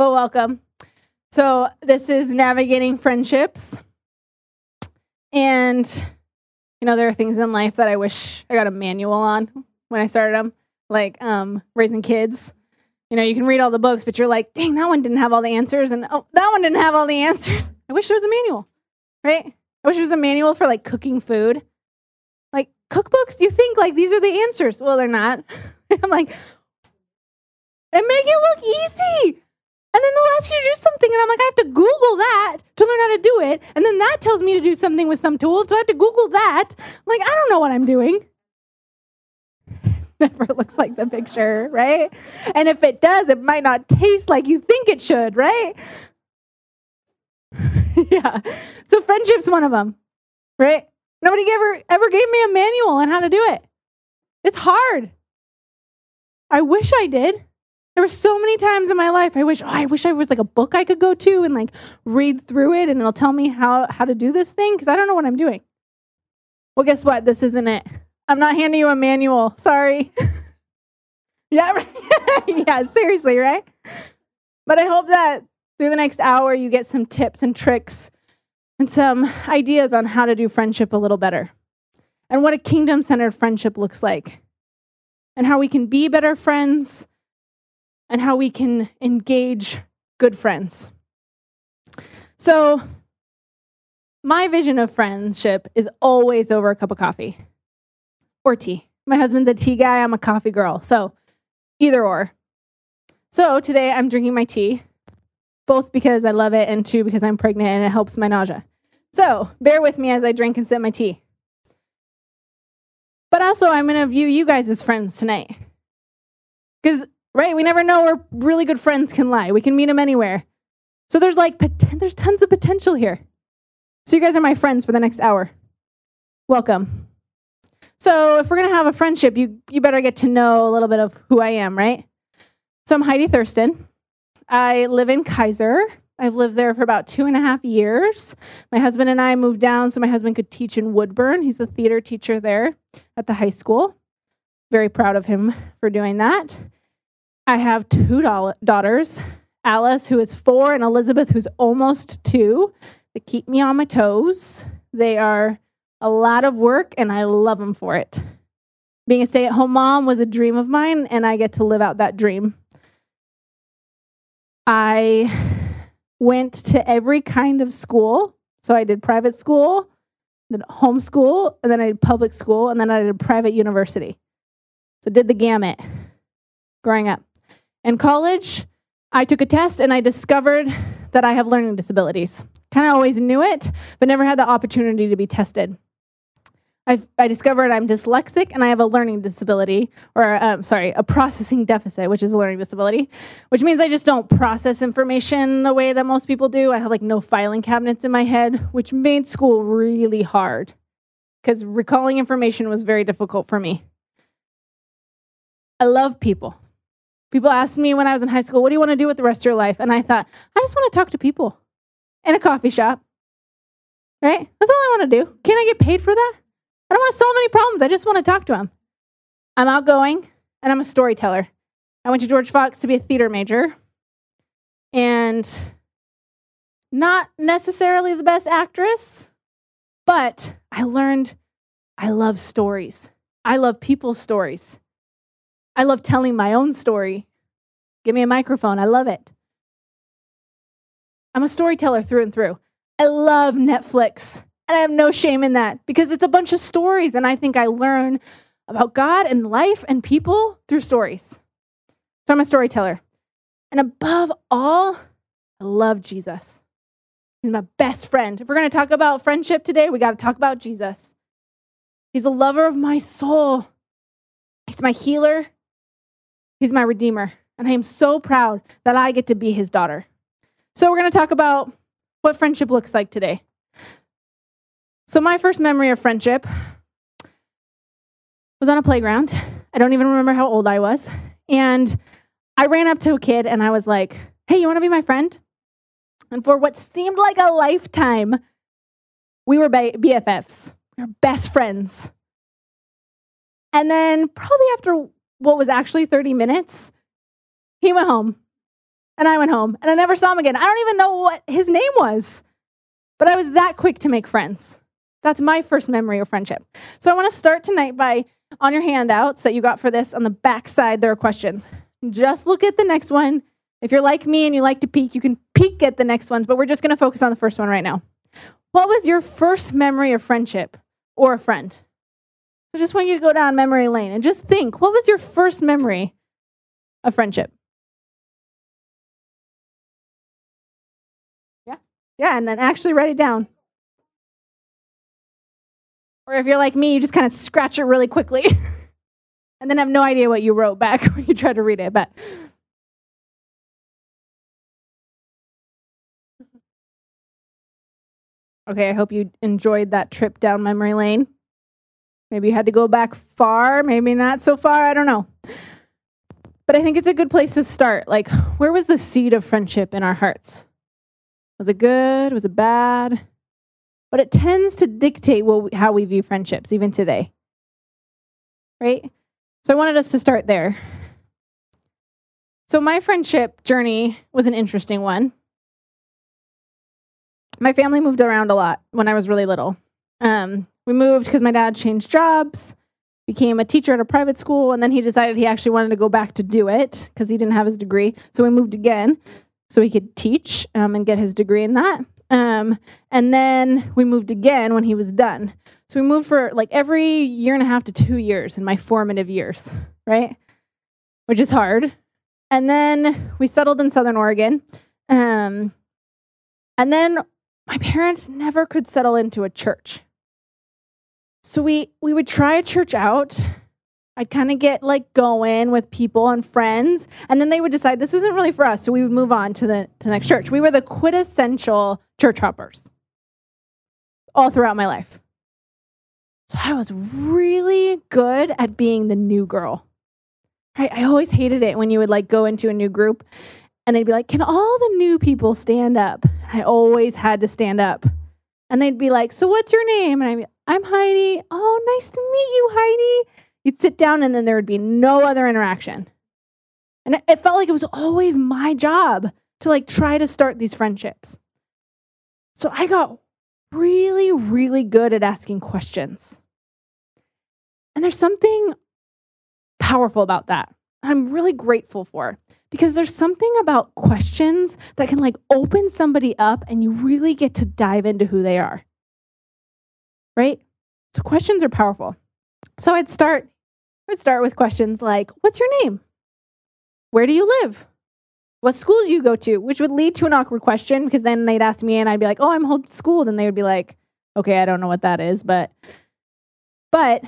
Well, welcome. So, this is navigating friendships. And, you know, there are things in life that I wish I got a manual on when I started them, like um, raising kids. You know, you can read all the books, but you're like, dang, that one didn't have all the answers. And oh, that one didn't have all the answers. I wish there was a manual, right? I wish there was a manual for like cooking food. Like cookbooks, you think like these are the answers. Well, they're not. I'm like, and make it look easy. And then they'll ask you to do something, and I'm like, I have to Google that to learn how to do it. And then that tells me to do something with some tool, so I have to Google that. I'm like, I don't know what I'm doing. Never looks like the picture, right? And if it does, it might not taste like you think it should, right? yeah. So friendship's one of them, right? Nobody ever ever gave me a manual on how to do it. It's hard. I wish I did. There were so many times in my life I wish, oh, I wish I was like a book I could go to and like read through it and it'll tell me how how to do this thing because I don't know what I'm doing. Well, guess what? This isn't it. I'm not handing you a manual. Sorry. yeah, yeah, seriously, right? But I hope that through the next hour you get some tips and tricks and some ideas on how to do friendship a little better and what a kingdom centered friendship looks like and how we can be better friends and how we can engage good friends. So, my vision of friendship is always over a cup of coffee or tea. My husband's a tea guy, I'm a coffee girl. So, either or. So, today I'm drinking my tea, both because I love it and two because I'm pregnant and it helps my nausea. So, bear with me as I drink and sip my tea. But also, I'm going to view you guys as friends tonight. Because right? We never know where really good friends can lie. We can meet them anywhere. So there's like there's tons of potential here. So you guys are my friends for the next hour. Welcome. So if we're gonna have a friendship, you you better get to know a little bit of who I am, right? So I'm Heidi Thurston. I live in Keizer. I've lived there for about two and a half years. My husband and I moved down so my husband could teach in Woodburn. He's the theater teacher there at the high school. Very proud of him for doing that. I have two daughters Alice, who is four, and Elizabeth, who's almost two, They keep me on my toes. They are a lot of work, and I love them for it. Being a stay at home mom was a dream of mine, and I get to live out that dream. I went to every kind of school. So I did private school, then homeschool, and then I did public school, and then I did private university. So did the gamut growing up. In college, I took a test and I discovered that I have learning disabilities. Kind of always knew it, but never had the opportunity to be tested. I've, i discovered I'm dyslexic and I have a learning disability, or um, sorry, a processing deficit, which is a learning disability, which means I just don't process information the way that most people do. I have like no filing cabinets in my head, which made school really hard because recalling information was very difficult for me. I love people. People asked me when I was in high school, what do you want to do with the rest of your life? And I thought, I just want to talk to people in a coffee shop. Right? That's all I want to do. Can I get paid for that? I don't want to solve any problems. I just want to talk to them. I'm outgoing and I'm a storyteller. I went to George Fox to be a theater major and not necessarily the best actress, but I learned I love stories. I love people's stories. I love telling my own story. Give me a microphone. I love it. I'm a storyteller through and through. I love Netflix. And I have no shame in that because it's a bunch of stories. And I think I learn about God and life and people through stories. So I'm a storyteller. And above all, I love Jesus. He's my best friend. If we're going to talk about friendship today, we got to talk about Jesus. He's a lover of my soul. He's my healer. He's my redeemer. And I am so proud that I get to be his daughter. So, we're going to talk about what friendship looks like today. So, my first memory of friendship was on a playground. I don't even remember how old I was. And I ran up to a kid and I was like, hey, you want to be my friend? And for what seemed like a lifetime, we were BFFs. We were best friends. And then, probably after what was actually 30 minutes, he went home. And I went home and I never saw him again. I don't even know what his name was, but I was that quick to make friends. That's my first memory of friendship. So I want to start tonight by on your handouts that you got for this on the back side, there are questions. Just look at the next one. If you're like me and you like to peek, you can peek at the next ones, but we're just going to focus on the first one right now. What was your first memory of friendship or a friend? I just want you to go down memory lane and just think what was your first memory of friendship? Yeah. Yeah, and then actually write it down. Or if you're like me, you just kind of scratch it really quickly and then have no idea what you wrote back when you try to read it. But Okay, I hope you enjoyed that trip down memory lane. Maybe you had to go back far, maybe not so far, I don't know. But I think it's a good place to start. Like, where was the seed of friendship in our hearts? Was it good? Was it bad? But it tends to dictate we, how we view friendships, even today. Right? So I wanted us to start there. So my friendship journey was an interesting one my family moved around a lot when I was really little. Um, we moved because my dad changed jobs, became a teacher at a private school, and then he decided he actually wanted to go back to do it because he didn't have his degree. So we moved again so he could teach um, and get his degree in that. Um, and then we moved again when he was done. So we moved for like every year and a half to two years in my formative years, right? Which is hard. And then we settled in Southern Oregon. Um, and then my parents never could settle into a church. So we we would try a church out. I'd kind of get like going with people and friends, and then they would decide this isn't really for us, so we would move on to the to the next church. We were the quintessential church hoppers all throughout my life. So I was really good at being the new girl. Right? I always hated it when you would like go into a new group and they'd be like, Can all the new people stand up? I always had to stand up. And they'd be like, So what's your name? And I'd be, I'm Heidi. Oh, nice to meet you, Heidi. You'd sit down and then there would be no other interaction. And it felt like it was always my job to like try to start these friendships. So I got really, really good at asking questions. And there's something powerful about that. I'm really grateful for because there's something about questions that can like open somebody up and you really get to dive into who they are. Right? So questions are powerful. So I'd start I'd start with questions like what's your name? Where do you live? What school do you go to? Which would lead to an awkward question because then they'd ask me and I'd be like, "Oh, I'm homeschooled." And they would be like, "Okay, I don't know what that is, but but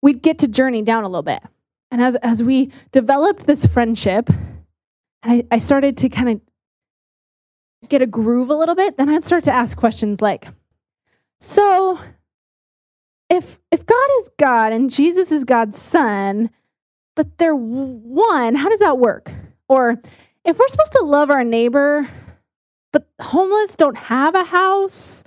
we'd get to journey down a little bit. And as as we developed this friendship, I, I started to kind of get a groove a little bit, then I'd start to ask questions like, so if if God is God and Jesus is God's son, but they're one, how does that work? Or if we're supposed to love our neighbor, but homeless don't have a house,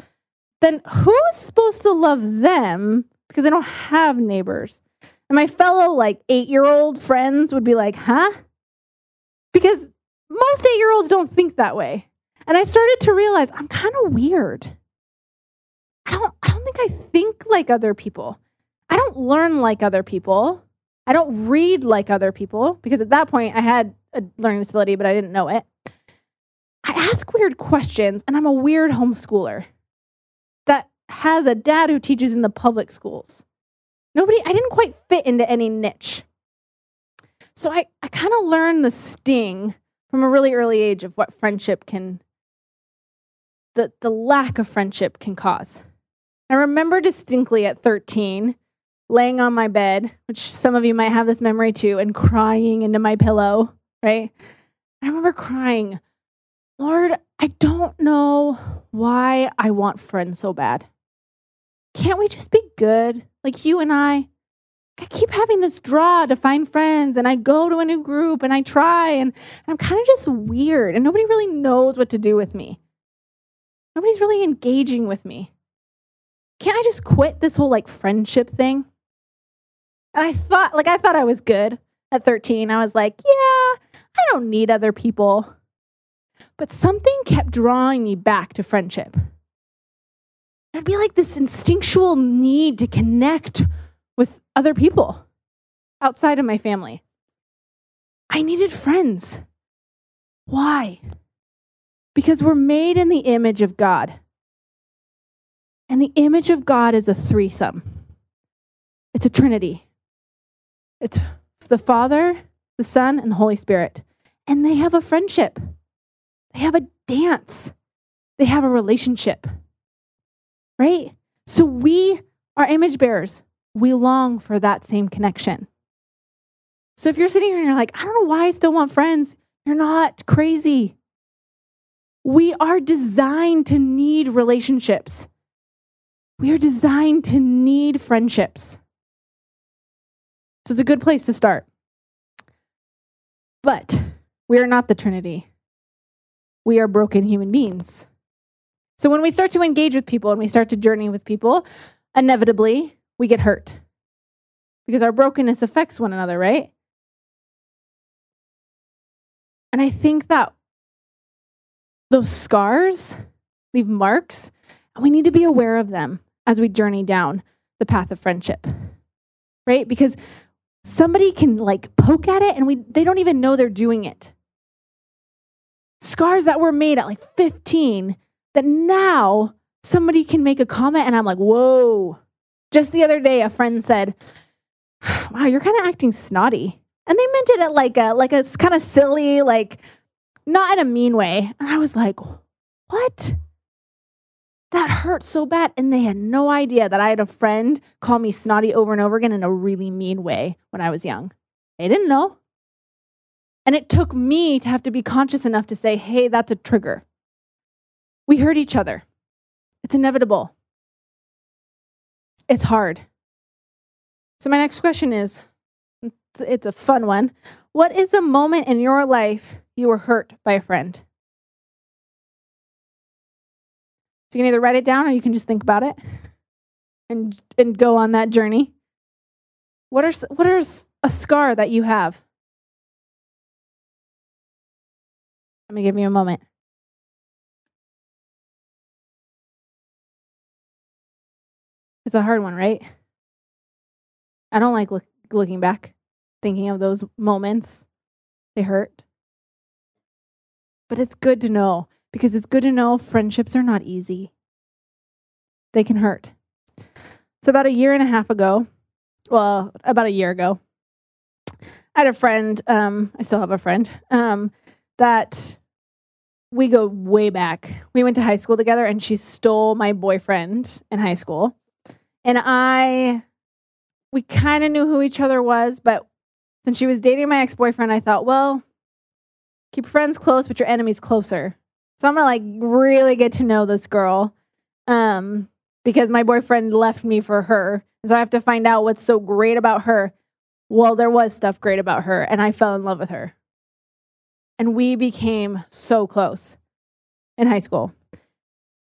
then who is supposed to love them because they don't have neighbors? And my fellow like eight year old friends would be like, huh? Because most eight year olds don't think that way. And I started to realize I'm kind of weird. I don't, I don't think I think like other people. I don't learn like other people. I don't read like other people because at that point I had a learning disability, but I didn't know it. I ask weird questions and I'm a weird homeschooler that has a dad who teaches in the public schools. Nobody, I didn't quite fit into any niche. So I, I kind of learned the sting from a really early age of what friendship can, the, the lack of friendship can cause. I remember distinctly at 13 laying on my bed, which some of you might have this memory too, and crying into my pillow, right? I remember crying, Lord, I don't know why I want friends so bad. Can't we just be good? Like you and I? I keep having this draw to find friends, and I go to a new group and I try, and, and I'm kind of just weird, and nobody really knows what to do with me. Nobody's really engaging with me. Can't I just quit this whole like friendship thing? And I thought, like, I thought I was good at 13. I was like, yeah, I don't need other people. But something kept drawing me back to friendship. There'd be like this instinctual need to connect with other people outside of my family. I needed friends. Why? Because we're made in the image of God. And the image of God is a threesome, it's a trinity. It's the Father, the Son, and the Holy Spirit. And they have a friendship, they have a dance, they have a relationship. Right? So we are image bearers. We long for that same connection. So if you're sitting here and you're like, I don't know why I still want friends, you're not crazy. We are designed to need relationships. We are designed to need friendships. So it's a good place to start. But we are not the Trinity. We are broken human beings. So when we start to engage with people and we start to journey with people, inevitably we get hurt because our brokenness affects one another, right? And I think that those scars leave marks, and we need to be aware of them as we journey down the path of friendship. Right? Because somebody can like poke at it and we they don't even know they're doing it. Scars that were made at like 15 that now somebody can make a comment and I'm like, "Whoa." Just the other day a friend said, "Wow, you're kind of acting snotty." And they meant it at like a like a kind of silly like not in a mean way. And I was like, "What?" That hurt so bad. And they had no idea that I had a friend call me snotty over and over again in a really mean way when I was young. They didn't know. And it took me to have to be conscious enough to say, hey, that's a trigger. We hurt each other. It's inevitable. It's hard. So, my next question is it's a fun one. What is the moment in your life you were hurt by a friend? So you can either write it down or you can just think about it and and go on that journey. What are what are a scar that you have? Let me give you a moment. It's a hard one, right? I don't like look, looking back, thinking of those moments. They hurt. But it's good to know because it's good to know friendships are not easy, they can hurt. So, about a year and a half ago, well, about a year ago, I had a friend, um, I still have a friend, um, that we go way back. We went to high school together and she stole my boyfriend in high school. And I, we kind of knew who each other was, but since she was dating my ex boyfriend, I thought, well, keep friends close, but your enemies closer. So I'm gonna like really get to know this girl. Um, because my boyfriend left me for her. And so I have to find out what's so great about her. Well, there was stuff great about her, and I fell in love with her. And we became so close in high school.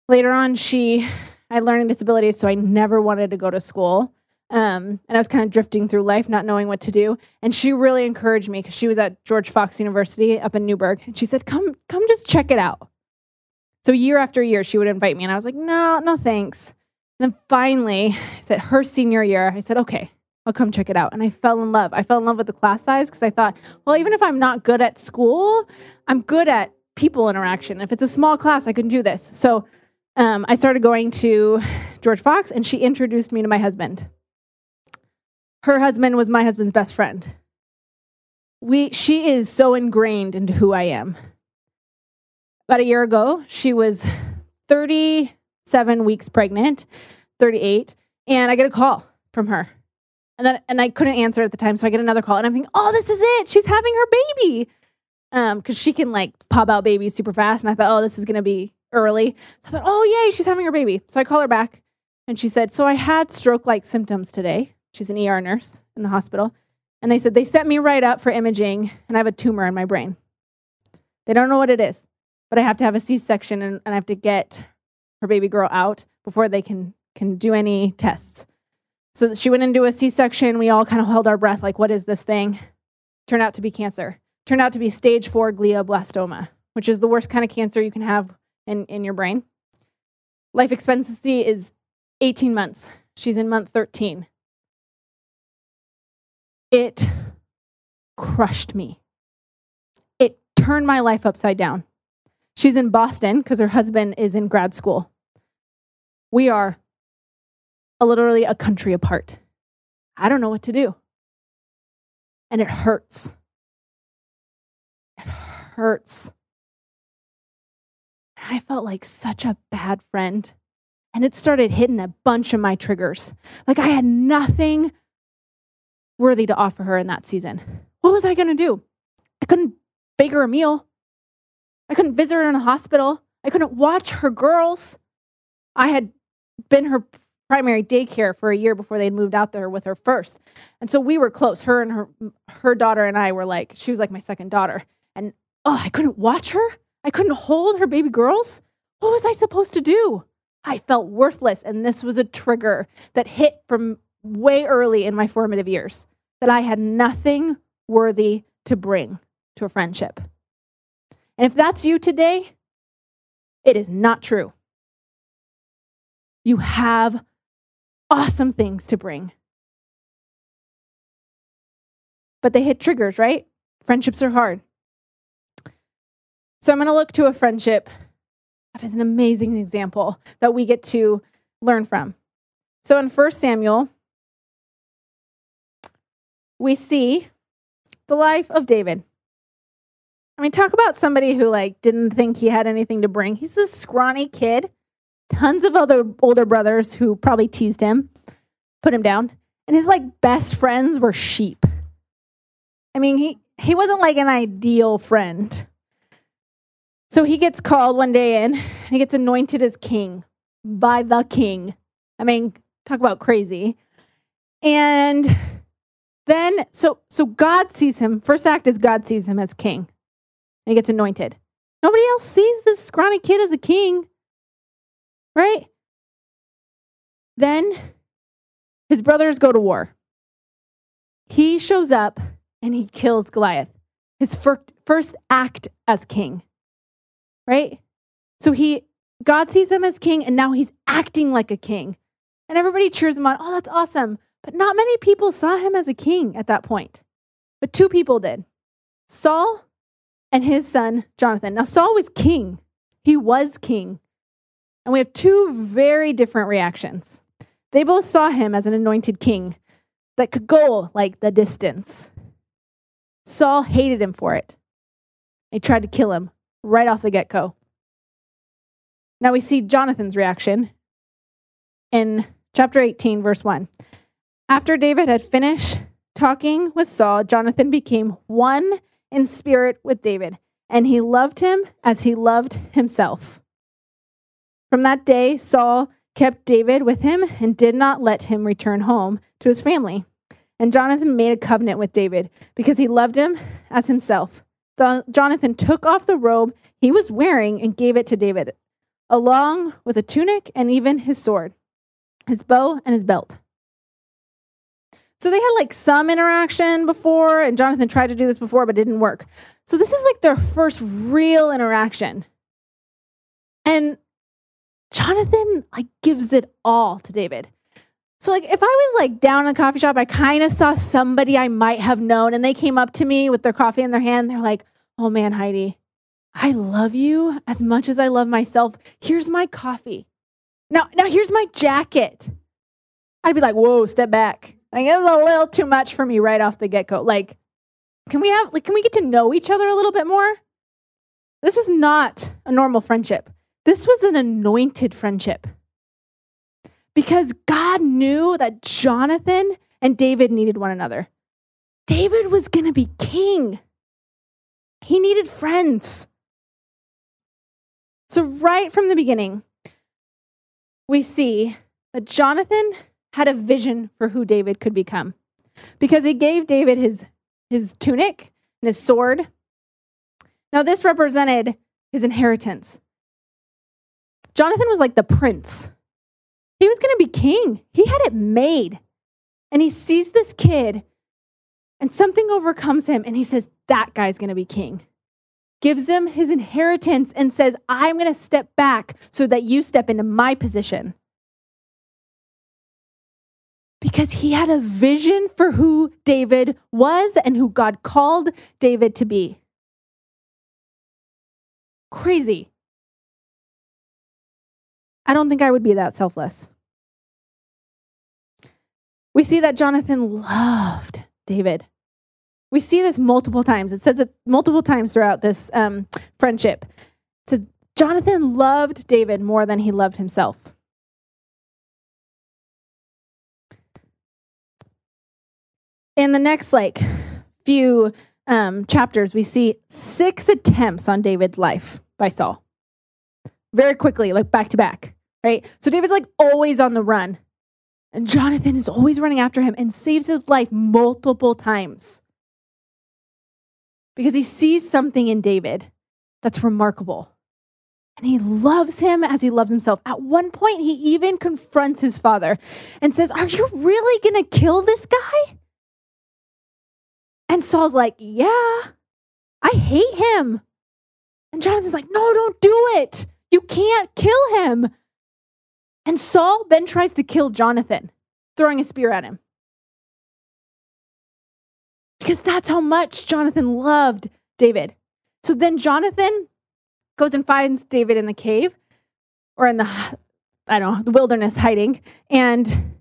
Later on, she had learning disabilities, so I never wanted to go to school. Um, and I was kind of drifting through life, not knowing what to do. And she really encouraged me because she was at George Fox University up in Newberg. And she said, Come, come just check it out. So year after year, she would invite me. And I was like, No, no, thanks. And then finally, I said, her senior year, I said, Okay, I'll come check it out. And I fell in love. I fell in love with the class size because I thought, well, even if I'm not good at school, I'm good at people interaction. If it's a small class, I can do this. So um, I started going to George Fox, and she introduced me to my husband her husband was my husband's best friend. We, she is so ingrained into who I am. About a year ago, she was 37 weeks pregnant, 38, and I get a call from her. And then and I couldn't answer at the time, so I get another call and I'm thinking, "Oh, this is it. She's having her baby." Um cuz she can like pop out babies super fast and I thought, "Oh, this is going to be early." So I thought, "Oh, yay, she's having her baby." So I call her back and she said, "So I had stroke-like symptoms today." She's an ER nurse in the hospital. And they said, they set me right up for imaging, and I have a tumor in my brain. They don't know what it is, but I have to have a C section and, and I have to get her baby girl out before they can, can do any tests. So she went into a C section. We all kind of held our breath, like, what is this thing? Turned out to be cancer. Turned out to be stage four glioblastoma. which is the worst kind of cancer you can have in, in your brain. Life expectancy is 18 months. She's in month 13. It crushed me. It turned my life upside down. She's in Boston because her husband is in grad school. We are literally a country apart. I don't know what to do. And it hurts. It hurts. And I felt like such a bad friend. And it started hitting a bunch of my triggers. Like I had nothing worthy to offer her in that season. What was I going to do? I couldn't bake her a meal. I couldn't visit her in a hospital. I couldn't watch her girls. I had been her primary daycare for a year before they'd moved out there with her first. And so we were close. Her and her her daughter and I were like, she was like my second daughter. And oh, I couldn't watch her. I couldn't hold her baby girls. What was I supposed to do? I felt worthless. And this was a trigger that hit from way early in my formative years that I had nothing worthy to bring to a friendship. And if that's you today, it is not true. You have awesome things to bring. But they hit triggers, right? Friendships are hard. So I'm going to look to a friendship that is an amazing example that we get to learn from. So in 1 Samuel, we see the life of David. I mean, talk about somebody who like didn't think he had anything to bring. He's a scrawny kid, tons of other older brothers who probably teased him, put him down, and his like best friends were sheep. I mean, he he wasn't like an ideal friend. So he gets called one day in, and he gets anointed as king by the king. I mean, talk about crazy. And then so so God sees him. First act is God sees him as king. And he gets anointed. Nobody else sees this scrawny kid as a king. Right? Then his brothers go to war. He shows up and he kills Goliath. His first act as king right? So he, God sees him as king, and now he's acting like a king. And everybody cheers him on. Oh, that's awesome. But not many people saw him as a king at that point. But two people did Saul and his son, Jonathan. Now, Saul was king, he was king. And we have two very different reactions. They both saw him as an anointed king that could go like the distance. Saul hated him for it. He tried to kill him right off the get go. Now we see Jonathan's reaction in chapter 18, verse 1. After David had finished talking with Saul, Jonathan became one in spirit with David, and he loved him as he loved himself. From that day, Saul kept David with him and did not let him return home to his family. And Jonathan made a covenant with David because he loved him as himself the, Jonathan took off the robe he was wearing and gave it to David, along with a tunic and even his sword, his bow, and his belt. So they had like some interaction before, and Jonathan tried to do this before, but didn't work. So this is like their first real interaction. And Jonathan like gives it all to David. So like if I was like down in a coffee shop, I kind of saw somebody I might have known and they came up to me with their coffee in their hand. They're like, "Oh man, Heidi, I love you as much as I love myself. Here's my coffee. Now now here's my jacket." I'd be like, "Whoa, step back." Like it was a little too much for me right off the get-go. Like can we have like can we get to know each other a little bit more? This was not a normal friendship. This was an anointed friendship because God knew that Jonathan and David needed one another. David was going to be king, he needed friends. So, right from the beginning, we see that Jonathan had a vision for who David could become because he gave David his, his tunic and his sword. Now, this represented his inheritance. Jonathan was like the prince he was going to be king. He had it made. And he sees this kid, and something overcomes him, and he says, That guy's going to be king. gives him his inheritance and says, I'm going to step back so that you step into my position. Because he had a vision for who David was and who God called David to be. Crazy. I don't think I would be that selfless. We see that Jonathan loved David. We see this multiple times. It says it multiple times throughout this um, friendship. It says Jonathan loved David more than he loved himself. In the next like few um, chapters, we see six attempts on David's life by Saul. Very quickly, like back to back, right? So David's like always on the run. And Jonathan is always running after him and saves his life multiple times because he sees something in David that's remarkable. And he loves him as he loves himself. At one point, he even confronts his father and says, Are you really going to kill this guy? And Saul's like, Yeah, I hate him. And Jonathan's like, No, don't do it. You can't kill him. And Saul then tries to kill Jonathan, throwing a spear at him. Because that's how much Jonathan loved David. So then Jonathan goes and finds David in the cave or in the, I don't know, the wilderness hiding and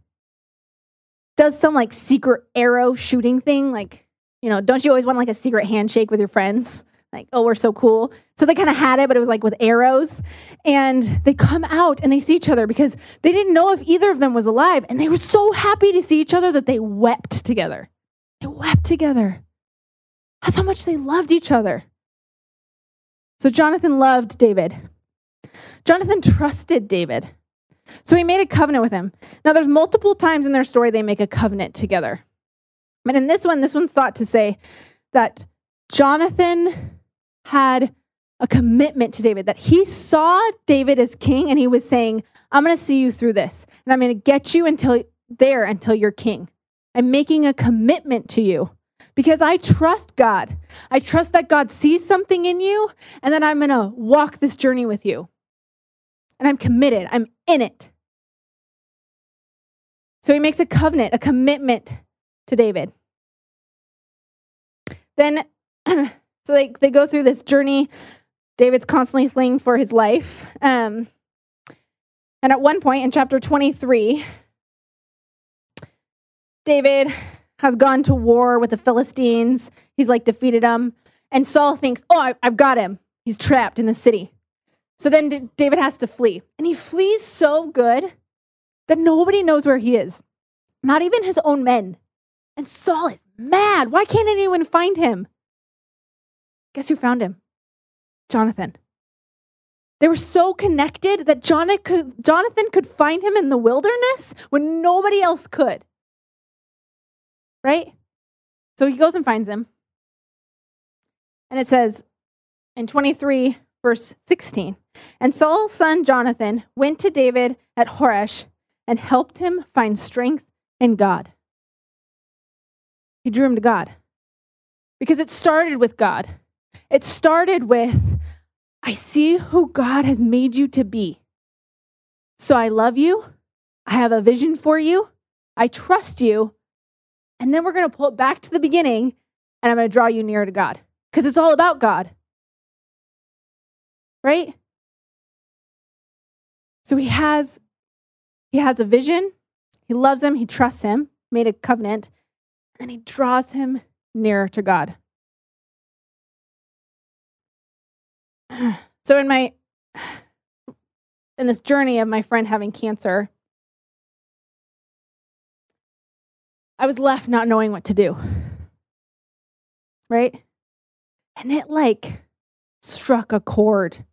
does some like secret arrow shooting thing. Like, you know, don't you always want like a secret handshake with your friends? like, oh, we're so cool. So they kind of had it, but it was like with arrows. And they come out and they see each other because they didn't know if either of them was alive. And they were so happy to see each other that they wept together. They wept together. That's how much they loved each other. So Jonathan loved David. Jonathan trusted David. So he made a covenant with him. Now, there's multiple times in their story they make a covenant together. But in this one, this one's thought to say that Jonathan had a commitment to David, that he saw David as king and he was saying, I'm going to see you through this and I'm going to get you until there until you're king. I'm making a commitment to you because I trust God. I trust that God sees something in you and that I'm going to walk this journey with you. And I'm committed, I'm in it. So he makes a covenant, a commitment to David. Then so they, they go through this journey. David's constantly fleeing for his life. Um, and at one point in chapter 23, David has gone to war with the Philistines. He's like defeated them. And Saul thinks, oh, I, I've got him. He's trapped in the city. So then David has to flee. And he flees so good that nobody knows where he is, not even his own men. And Saul is mad. Why can't anyone find him? Guess who found him? Jonathan. They were so connected that Jonathan could, find him in the wilderness when nobody else could. Right? So he goes and finds him. And it says in 23, verse 16 And Saul's son Jonathan went to David at Horesh and helped him find strength in God. He drew him to God because it started with God. It started with, I see who God has made you to be. So I love you. I have a vision for you. I trust you. And then we're going to pull it back to the beginning and I'm going to draw you nearer to God because it's all about God. Right? So he has he has a vision. He loves him, he trusts him, made a covenant, and he draws him nearer to God. So in my in this journey of my friend having cancer, I was left not knowing what to do. Right? And it like struck a chord.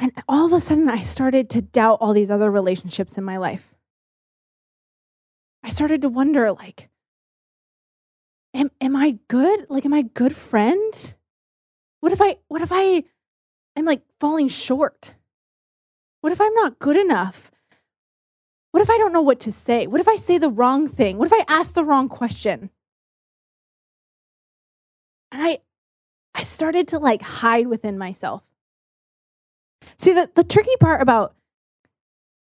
And all of a sudden, I started to doubt all these other relationships in my life. I started to wonder, like, am, am I good? Like, am I a good friend? What if I what if I am like falling short? What if I'm not good enough? What if I don't know what to say? What if I say the wrong thing? What if I ask the wrong question? And I I started to like hide within myself. See, the, the tricky part about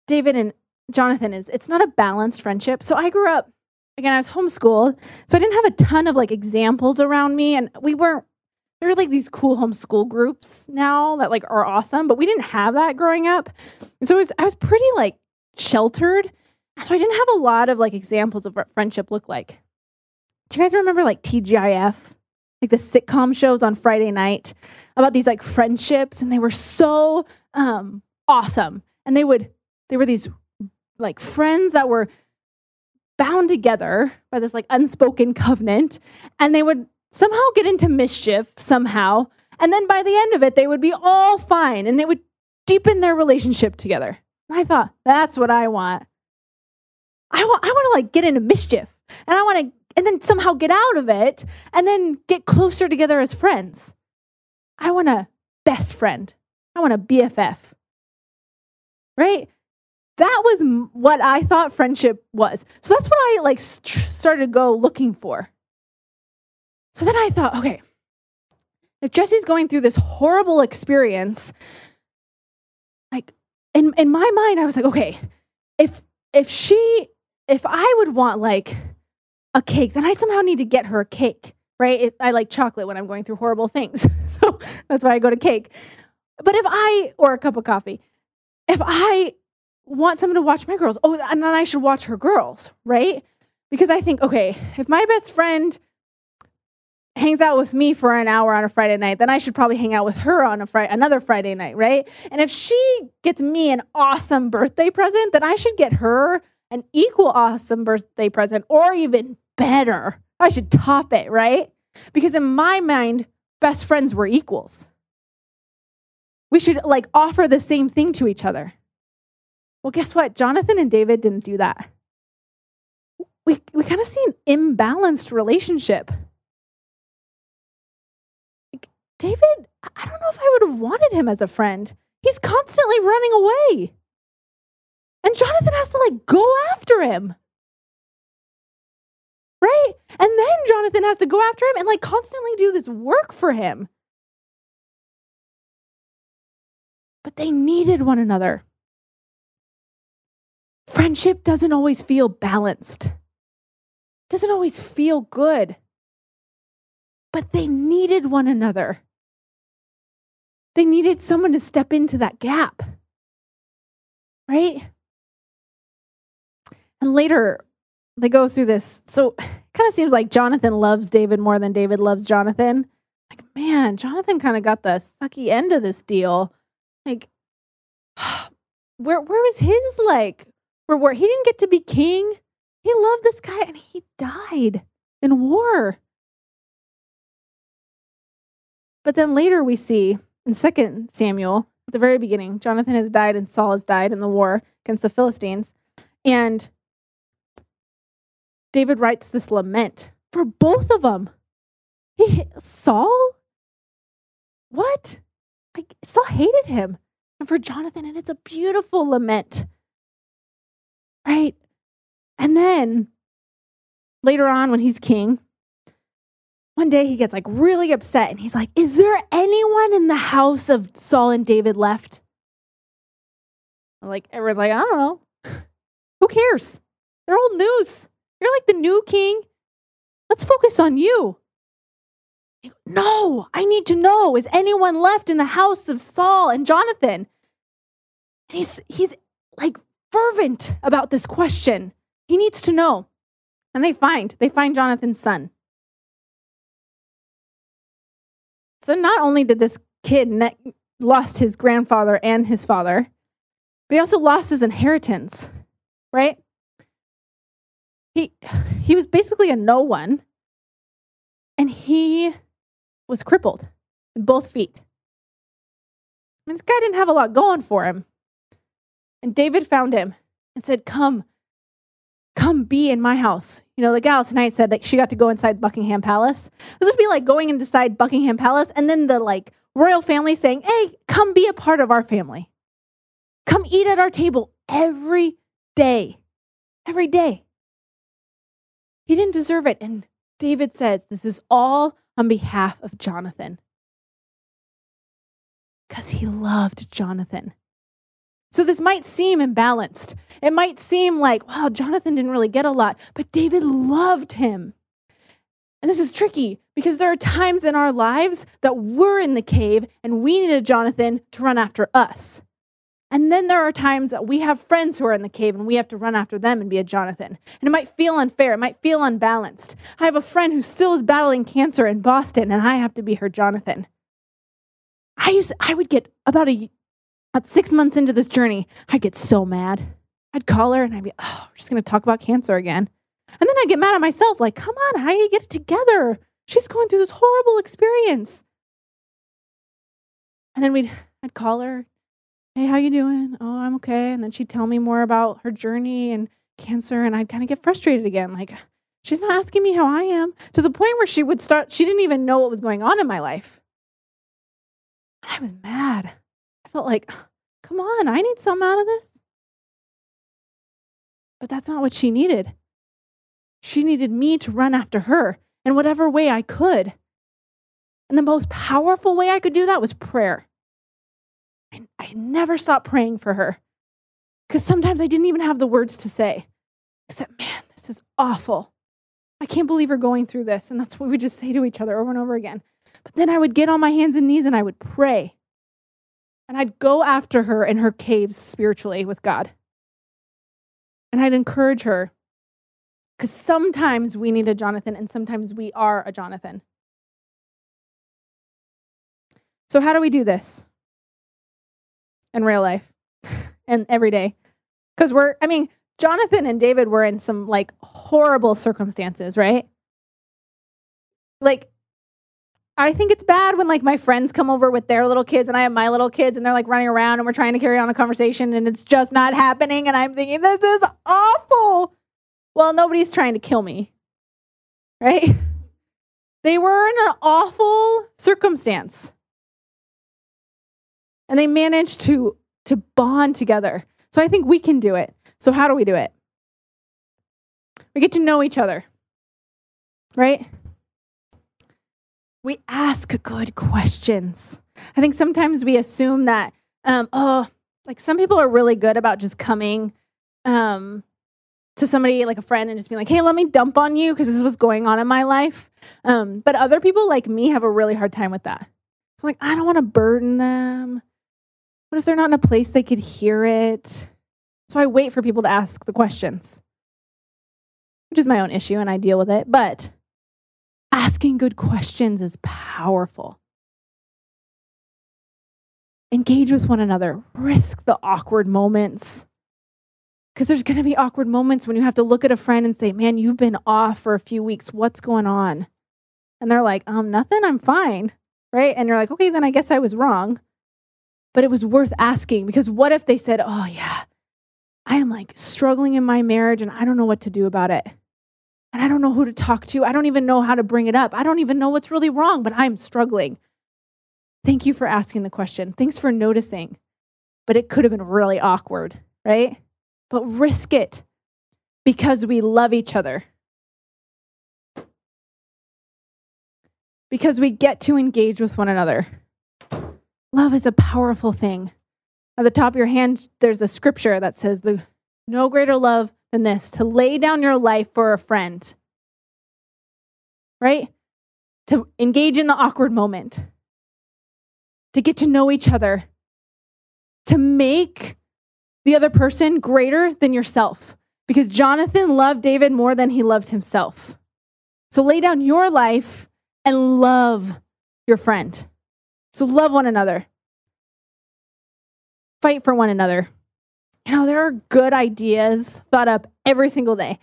David and Jonathan is it's not a balanced friendship. So I grew up, again, I was homeschooled. So I didn't have a ton of like examples around me. And we weren't, there are like these cool homeschool groups now that like are awesome, but we didn't have that growing up. And so was, I was pretty like sheltered. So I didn't have a lot of like examples of what friendship looked like. Do you guys remember like TGIF? Like the sitcom shows on Friday night about these like friendships and they were so um awesome. And they would they were these like friends that were bound together by this like unspoken covenant and they would somehow get into mischief somehow and then by the end of it they would be all fine and it would deepen their relationship together. And i thought that's what i want. I want i want to like get into mischief and i want to and then somehow get out of it and then get closer together as friends. I want a best friend. I want a bff right that was what I thought friendship was. So that's what I like started to go looking for. So then I thought, okay, if Jesse's going through this horrible experience, like in in my mind, I was like, okay, if if she if I would want like a cake, then I somehow need to get her a cake, right? It, I like chocolate when I'm going through horrible things, so that's why I go to cake. But if I or a cup of coffee, if I want someone to watch my girls. Oh, and then I should watch her girls, right? Because I think, okay, if my best friend hangs out with me for an hour on a Friday night, then I should probably hang out with her on a Friday, another Friday night, right? And if she gets me an awesome birthday present, then I should get her an equal awesome birthday present or even better. I should top it, right? Because in my mind, best friends were equals. We should like offer the same thing to each other. Well, guess what? Jonathan and David didn't do that. We, we kind of see an imbalanced relationship. Like, David, I don't know if I would have wanted him as a friend. He's constantly running away. And Jonathan has to like go after him. Right? And then Jonathan has to go after him and like constantly do this work for him. But they needed one another. Friendship doesn't always feel balanced, doesn't always feel good, but they needed one another. They needed someone to step into that gap, right? And later, they go through this. So it kind of seems like Jonathan loves David more than David loves Jonathan. Like, man, Jonathan kind of got the sucky end of this deal. Like, where where was his like where he didn't get to be king. He loved this guy and he died in war. But then later we see in 2 Samuel, at the very beginning, Jonathan has died and Saul has died in the war against the Philistines. And David writes this lament for both of them. He, Saul? What? Like, Saul hated him. And for Jonathan, and it's a beautiful lament Right? And then later on, when he's king, one day he gets like really upset and he's like, Is there anyone in the house of Saul and David left? Like, everyone's like, I don't know. Who cares? They're old news. You're like the new king. Let's focus on you. no, I need to know. Is anyone left in the house of Saul and Jonathan? And he's he's like fervent about this question. He needs to know. And they find, they find Jonathan's son. So not only did this kid ne- lost his grandfather and his father, but he also lost his inheritance, right? He he was basically a no one and he was crippled in both feet. Mean, this guy didn't have a lot going for him. And David found him and said, Come, come be in my house. You know, the gal tonight said that she got to go inside Buckingham Palace. This would be like going inside Buckingham Palace and then the like royal family saying, Hey, come be a part of our family. Come eat at our table every day. Every day. He didn't deserve it. And David says, This is all on behalf of Jonathan. Because he loved Jonathan. So this might seem imbalanced. It might seem like, wow, Jonathan didn't really get a lot, but David loved him. And this is tricky because there are times in our lives that we're in the cave and we need a Jonathan to run after us. And then there are times that we have friends who are in the cave and we have to run after them and be a Jonathan. And it might feel unfair, it might feel unbalanced. I have a friend who still is battling cancer in Boston and I have to be her Jonathan. I used I would get about a about six months into this journey, I'd get so mad. I'd call her and I'd be, oh, we're just gonna talk about cancer again. And then I'd get mad at myself, like, come on, Heidi, get it together. She's going through this horrible experience. And then we'd I'd call her, hey, how you doing? Oh, I'm okay. And then she'd tell me more about her journey and cancer, and I'd kind of get frustrated again, like, she's not asking me how I am, to the point where she would start, she didn't even know what was going on in my life. I was mad. I felt like, come on, I need some out of this. But that's not what she needed. She needed me to run after her in whatever way I could. And the most powerful way I could do that was prayer. I, I never stopped praying for her because sometimes I didn't even have the words to say, except, man, this is awful. I can't believe we're going through this. And that's what we just say to each other over and over again. But then I would get on my hands and knees and I would pray. And I'd go after her in her caves spiritually with God. And I'd encourage her because sometimes we need a Jonathan and sometimes we are a Jonathan. So, how do we do this in real life and every day? Because we're, I mean, Jonathan and David were in some like horrible circumstances, right? Like, I think it's bad when like my friends come over with their little kids and I have my little kids and they're like running around and we're trying to carry on a conversation and it's just not happening and I'm thinking this is awful. Well, nobody's trying to kill me. Right? They were in an awful circumstance. And they managed to to bond together. So I think we can do it. So how do we do it? We get to know each other. Right? We ask good questions. I think sometimes we assume that, um, oh, like some people are really good about just coming um, to somebody like a friend and just being like, hey, let me dump on you because this is what's going on in my life. Um, but other people like me have a really hard time with that. So, like, I don't want to burden them. What if they're not in a place they could hear it? So I wait for people to ask the questions, which is my own issue and I deal with it. But Asking good questions is powerful. Engage with one another, risk the awkward moments. Because there's going to be awkward moments when you have to look at a friend and say, Man, you've been off for a few weeks. What's going on? And they're like, Um, nothing. I'm fine. Right. And you're like, Okay, then I guess I was wrong. But it was worth asking because what if they said, Oh, yeah, I am like struggling in my marriage and I don't know what to do about it and I don't know who to talk to. I don't even know how to bring it up. I don't even know what's really wrong, but I'm struggling. Thank you for asking the question. Thanks for noticing. But it could have been really awkward, right? But risk it because we love each other. Because we get to engage with one another. Love is a powerful thing. At the top of your hand, there's a scripture that says, the, No greater love than this to lay down your life for a friend, right? To engage in the awkward moment, to get to know each other, to make the other person greater than yourself. Because Jonathan loved David more than he loved himself. So lay down your life and love your friend. So love one another. Fight for one another you know, there are good ideas thought up every single day.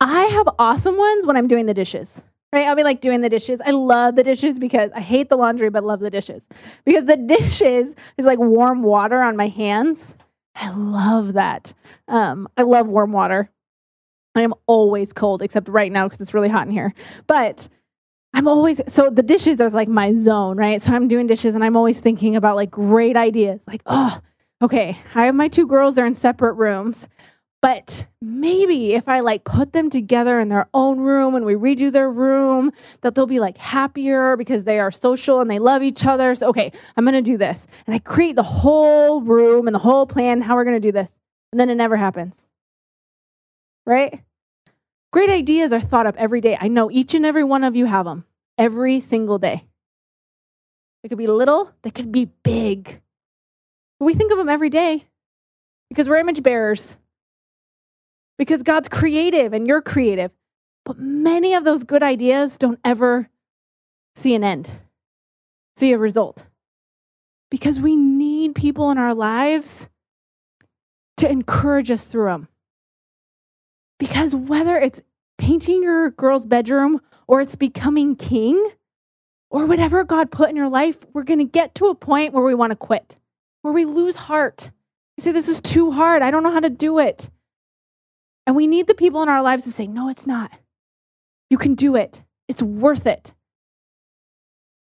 I have awesome ones when I'm doing the dishes. Right? I'll be like doing the dishes. I love the dishes because I hate the laundry, but love the dishes. Because the dishes is like warm water on my hands. I love that. Um, I love warm water. I am always cold, except right now because it's really hot in here. But I'm always so the dishes are like my zone, right? So I'm doing dishes and I'm always thinking about like great ideas, like oh, okay, I have my two girls, they're in separate rooms, But maybe if I like put them together in their own room and we redo their room, that they'll be like happier because they are social and they love each other. So, okay, I'm to do this. And I create the whole room and the whole plan, how we're to do this. And then it never happens. Right? Great ideas are thought up every day. I know each and every one of you have them every single day. They could be little, they could be big. We think of them every day because we're image bearers because God's creative and you're creative. But many of those good ideas don't ever see an end, see a result. Because we need people in our lives to encourage us through them. Because whether it's painting your girl's bedroom or it's becoming king or whatever God put in your life, we're going to get to a point where we want to quit, where we lose heart. We say, This is too hard. I don't know how to do it. And we need the people in our lives to say, no, it's not. You can do it. It's worth it.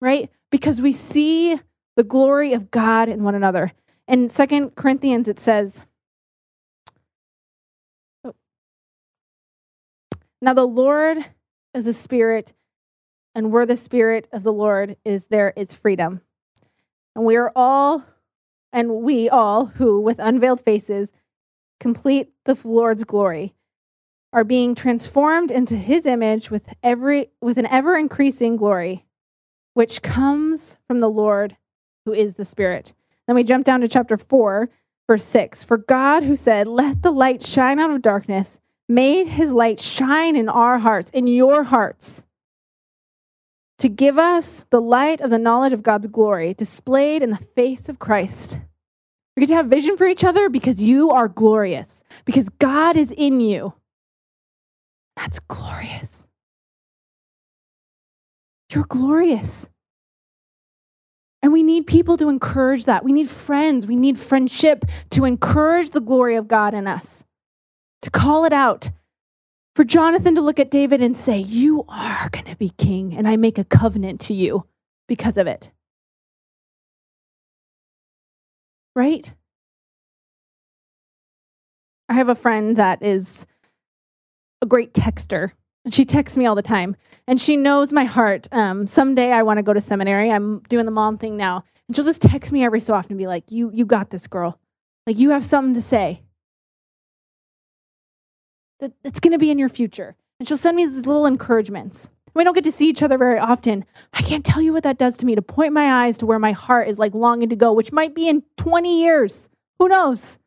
Right? Because we see the glory of God in one another. In Second Corinthians, it says, Now the Lord is the Spirit, and where the Spirit of the Lord is, there is freedom. And we are all, and we all who, with unveiled faces, complete the Lord's glory, are being transformed into his image with every with an ever increasing glory, which comes from the Lord who is the Spirit. Then we jump down to chapter 4, verse 6. For God who said, Let the light shine out of darkness, made his light shine in our hearts, in your hearts, to give us the light of the knowledge of God's glory displayed in the face of Christ. We get to have vision for each other because you are glorious, because God is in you. That's glorious. You're glorious. And we need people to encourage that. We need friends. We need friendship to encourage the glory of God in us, to call it out. For Jonathan to look at David and say, You are going to be king, and I make a covenant to you because of it. right? I have a friend that is a great texter. And she texts me all the time. And she knows my heart. Um, someday I want to go to seminary. I'm doing the mom thing now. And she'll just text me every so often and be like, You you got this, girl. Like you have something to say. That that's gonna be in your future. And she'll send me these little encouragements. We don't get to see each other very often. I can't tell you what that does to me to point my eyes to where my heart is like longing to go, which might be in 20 years. Who knows?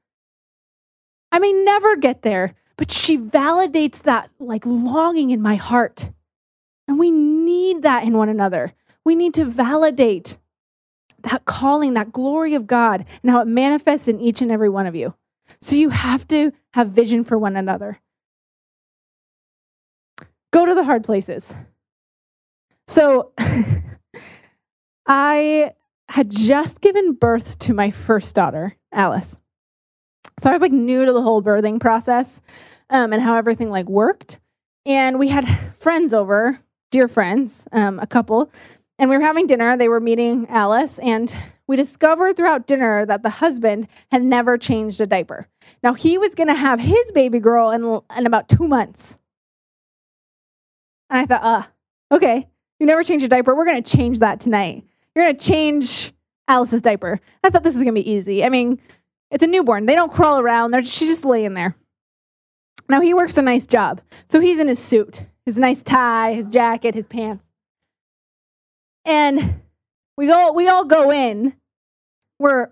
I may never get there, but she validates that like longing in my heart. And we need that in one another. We need to validate that calling, that glory of God, and how it manifests in each and every one of you. So you have to have vision for one another. Go to the hard places. So I had just given birth to my first daughter, Alice. So I was like new to the whole birthing process um, and how everything like worked. And we had friends over, dear friends, um, a couple, and we were having dinner. They were meeting Alice, and we discovered throughout dinner that the husband had never changed a diaper. Now he was going to have his baby girl in, in about two months. And I thought, uh, okay. You never change a diaper. We're going to change that tonight. You're going to change Alice's diaper. I thought this was going to be easy. I mean, it's a newborn. They don't crawl around. They're, she's just laying there. Now, he works a nice job. So he's in his suit, his nice tie, his jacket, his pants. And we, go, we all go in. We're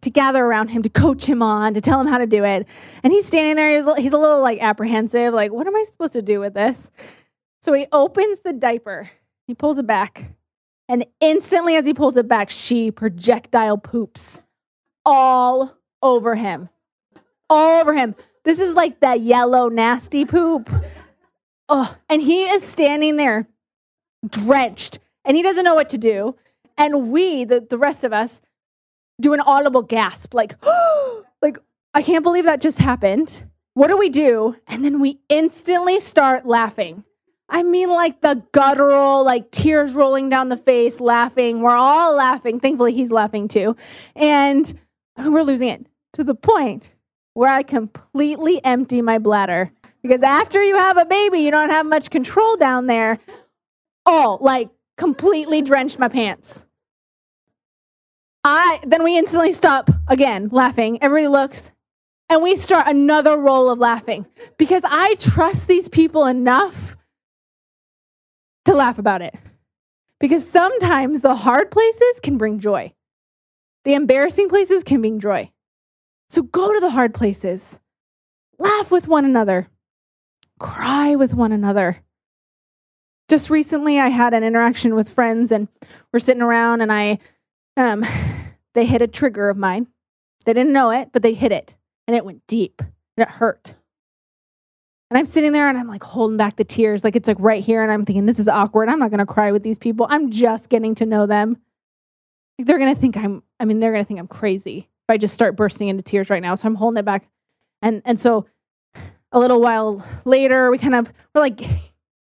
to gather around him to coach him on, to tell him how to do it. And he's standing there. He's, he's a little like apprehensive, like, what am I supposed to do with this? So he opens the diaper, he pulls it back, and instantly as he pulls it back, she projectile poops all over him. All over him. This is like that yellow, nasty poop. Oh, and he is standing there drenched and he doesn't know what to do. And we, the, the rest of us, do an audible gasp like, like, I can't believe that just happened. What do we do? And then we instantly start laughing. I mean, like the guttural, like tears rolling down the face, laughing. We're all laughing. Thankfully, he's laughing too. And we're losing it to the point where I completely empty my bladder. Because after you have a baby, you don't have much control down there. Oh, like completely drenched my pants. I then we instantly stop again laughing. Everybody looks and we start another roll of laughing because I trust these people enough to laugh about it. Because sometimes the hard places can bring joy. The embarrassing places can bring joy. So go to the hard places. Laugh with one another. Cry with one another. Just recently I had an interaction with friends and we're sitting around and I um they hit a trigger of mine. They didn't know it, but they hit it and it went deep and it hurt. And I'm sitting there and I'm like holding back the tears, like it's like right here. And I'm thinking, this is awkward. I'm not going to cry with these people. I'm just getting to know them. Like they're going to think I'm, I mean, they're going to think I'm crazy if I just start bursting into tears right now. So I'm holding it back. And, and so a little while later, we kind of, we're like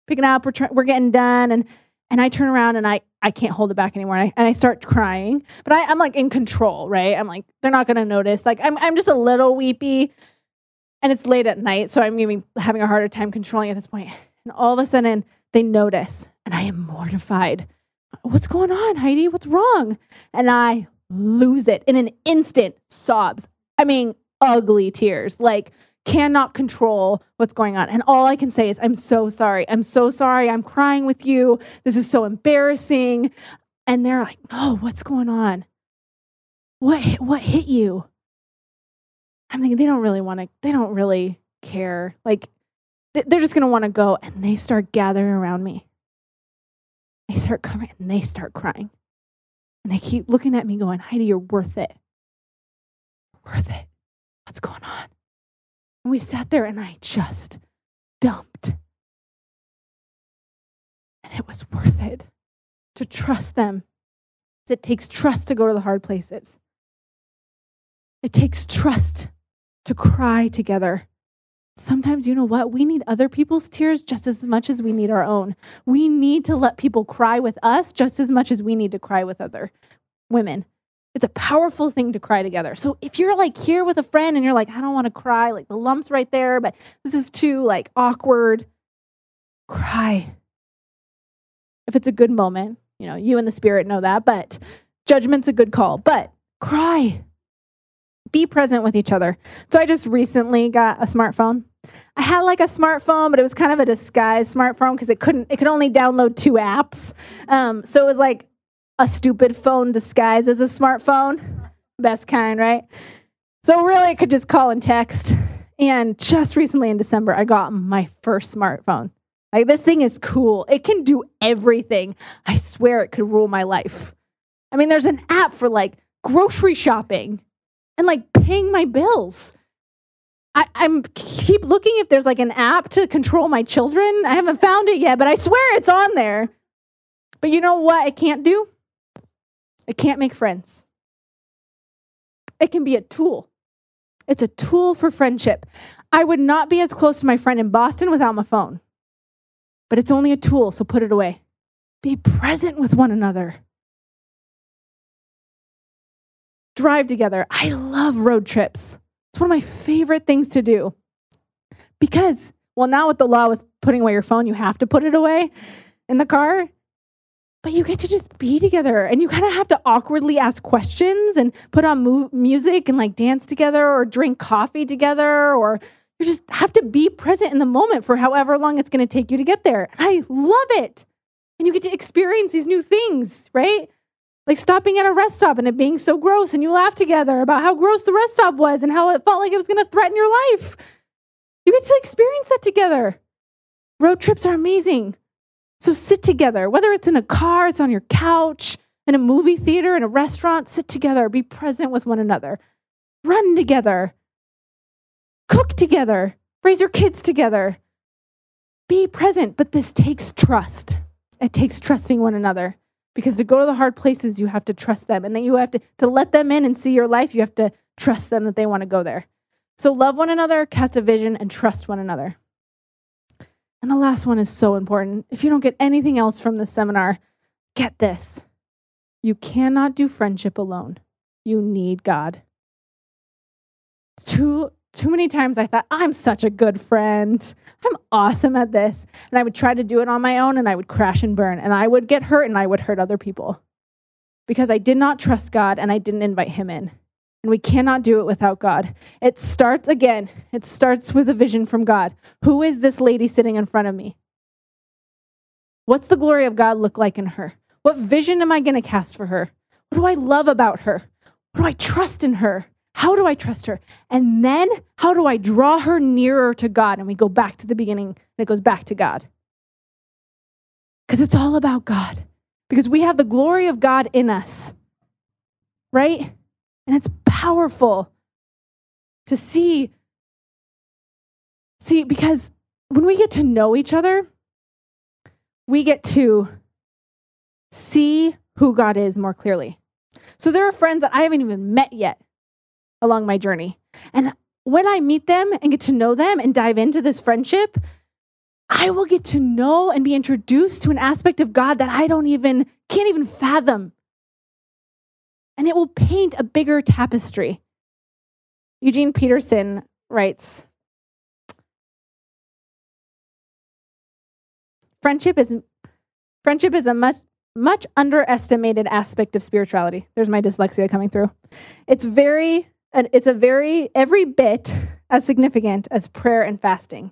picking up, we're, we're getting done. And, and I turn around and I, I can't hold it back anymore. And I, and I start crying, but I, I'm like in control, right? I'm like, they're not going to notice. Like I'm, I'm just a little weepy and it's late at night, so I'm even having a harder time controlling at this point. And all of a sudden, they notice, and I am mortified. What's going on, Heidi? What's wrong? And I lose it in an instant, sobs. I mean, ugly tears, like cannot control what's going on. And all I can say is, I'm so sorry. I'm so sorry. I'm crying with you. This is so embarrassing. And they're like, oh, what's going on? What, what hit you? I'm thinking they don't really want to, they don't really care. Like, they're just going to want to go. And they start gathering around me. They start coming and they start crying. And they keep looking at me going, Heidi, you're worth it. Worth it. What's going on? And we sat there and I just dumped. And it was worth it to trust them. It takes trust to go to the hard places. It takes trust to cry together. Sometimes, you know what? We need other people's tears just as much as we need our own. We need to let people cry with us just as much as we need to cry with other women. It's a powerful thing to cry together. So if you're like here with a friend and you're like, I don't want to cry, like the lump's right there, but this is too like awkward, cry. If it's a good moment, you know, you and the spirit know that, but judgment's a good call. But cry be present with each other. So I just recently got a smartphone. I had like a smartphone, but it was kind of a disguised smartphone because it couldn't, it could only download two apps. Um, so it was like a stupid phone disguised as a smartphone. Best kind, right? So really, it could just call and text. And just recently in December, I got my first smartphone. Like this thing is cool. It can do everything. I swear it could rule my life. I mean, there's an app for like grocery shopping and like paying my bills. I, am keep looking if there's like an app to control my children. I haven't found it yet, but I swear it's on there. But you know what it can't do? It can't make friends. It can be a tool. It's a tool for friendship. I would not be as close to my friend in Boston without my phone. But it's only a tool, so put it away. Be present with one another. Drive together. I love road trips. It's one of my favorite things to do. Because, well, now with the law with putting away your phone, you have to put it away in the car. But you get to just be together and you kind of have to awkwardly ask questions and put on mu- music and like dance together or drink coffee together or you just have to be present in the moment for however long it's going to take you to get there. And I love it. And you get to experience these new things, right? Like stopping at a rest stop and it being so gross and you laugh together about how gross the rest stop was and how it felt like it was going to threaten your life. You get to experience that together. Road trips are amazing. So sit together, whether it's in a car, it's on your couch, in a movie theater, in a restaurant, sit together, be present with one another. Run together. Cook together. Raise your kids together. Be present, but this takes trust. It takes trusting one another because to go to the hard places you have to trust them and then you have to to let them in and see your life you have to trust them that they want to go there. So love one another cast a vision and trust one another. And the last one is so important. If you don't get anything else from this seminar get this. You cannot do friendship alone. You need god. Too too many times I thought, I'm such a good friend. I'm awesome at this. And I would try to do it on my own and I would crash and burn. And I would get hurt and I would hurt other people because I did not trust God and I didn't invite Him in. And we cannot do it without God. It starts again, it starts with a vision from God. Who is this lady sitting in front of me? What's the glory of God look like in her? What vision am I going to cast for her? What do I love about her? What do I trust in her? How do I trust her? And then how do I draw her nearer to God? And we go back to the beginning and it goes back to God. Because it's all about God. Because we have the glory of God in us, right? And it's powerful to see. See, because when we get to know each other, we get to see who God is more clearly. So there are friends that I haven't even met yet along my journey. And when I meet them and get to know them and dive into this friendship, I will get to know and be introduced to an aspect of God that I don't even, can't even fathom. And it will paint a bigger tapestry. Eugene Peterson writes Friendship is friendship is a much much underestimated aspect of spirituality. There's my dyslexia coming through. It's very it's a very every bit as significant as prayer and fasting.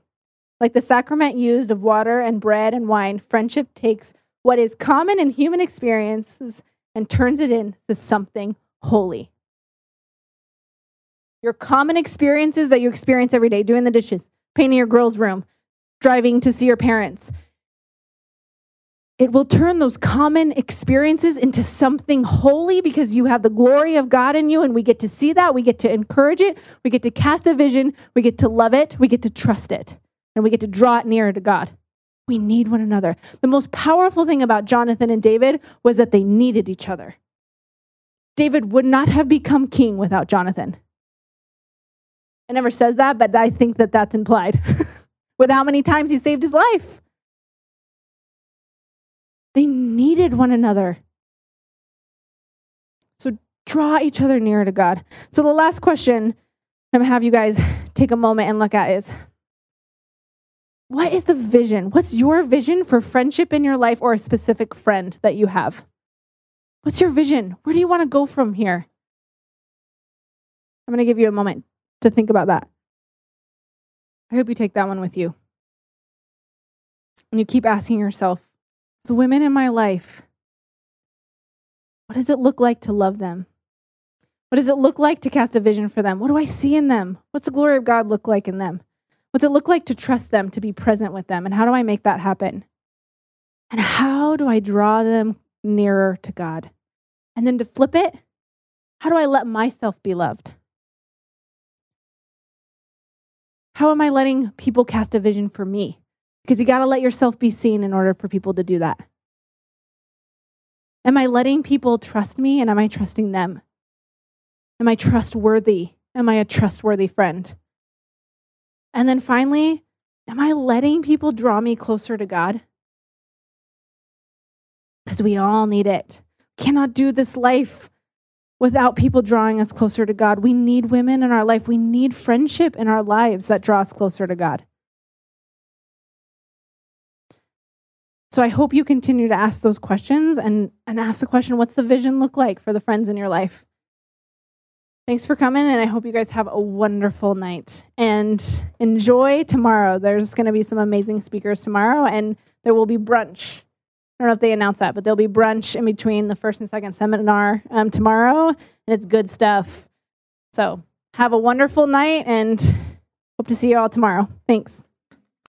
Like the sacrament used of water and bread and wine, friendship takes what is common in human experiences and turns it into something holy. Your common experiences that you experience every day, doing the dishes, painting your girl's room, driving to see your parents, it will turn those common experiences into something holy because you have the glory of God in you, and we get to see that. We get to encourage it. We get to cast a vision. We get to love it. We get to trust it. And we get to draw it nearer to God. We need one another. The most powerful thing about Jonathan and David was that they needed each other. David would not have become king without Jonathan. It never says that, but I think that that's implied with how many times he saved his life. They needed one another. So draw each other nearer to God. So the last question I'm going to have you guys take a moment and look at is what is the vision? What's your vision for friendship in your life or a specific friend that you have? What's your vision? Where do you want to go from here? I'm going to give you a moment to think about that. I hope you take that one with you. And you keep asking yourself, the women in my life, what does it look like to love them? What does it look like to cast a vision for them? What do I see in them? What's the glory of God look like in them? What's it look like to trust them, to be present with them? And how do I make that happen? And how do I draw them nearer to God? And then to flip it, how do I let myself be loved? How am I letting people cast a vision for me? Because you got to let yourself be seen in order for people to do that. Am I letting people trust me and am I trusting them? Am I trustworthy? Am I a trustworthy friend? And then finally, am I letting people draw me closer to God? Because we all need it. Cannot do this life without people drawing us closer to God. We need women in our life. We need friendship in our lives that draw us closer to God. So I hope you continue to ask those questions and, and ask the question what's the vision look like for the friends in your life? Thanks for coming, and I hope you guys have a wonderful night. And enjoy tomorrow. There's going to be some amazing speakers tomorrow, and there will be brunch. I don't know if they announced that, but there'll be brunch in between the first and second seminar um, tomorrow, and it's good stuff. So have a wonderful night, and hope to see you all tomorrow. Thanks.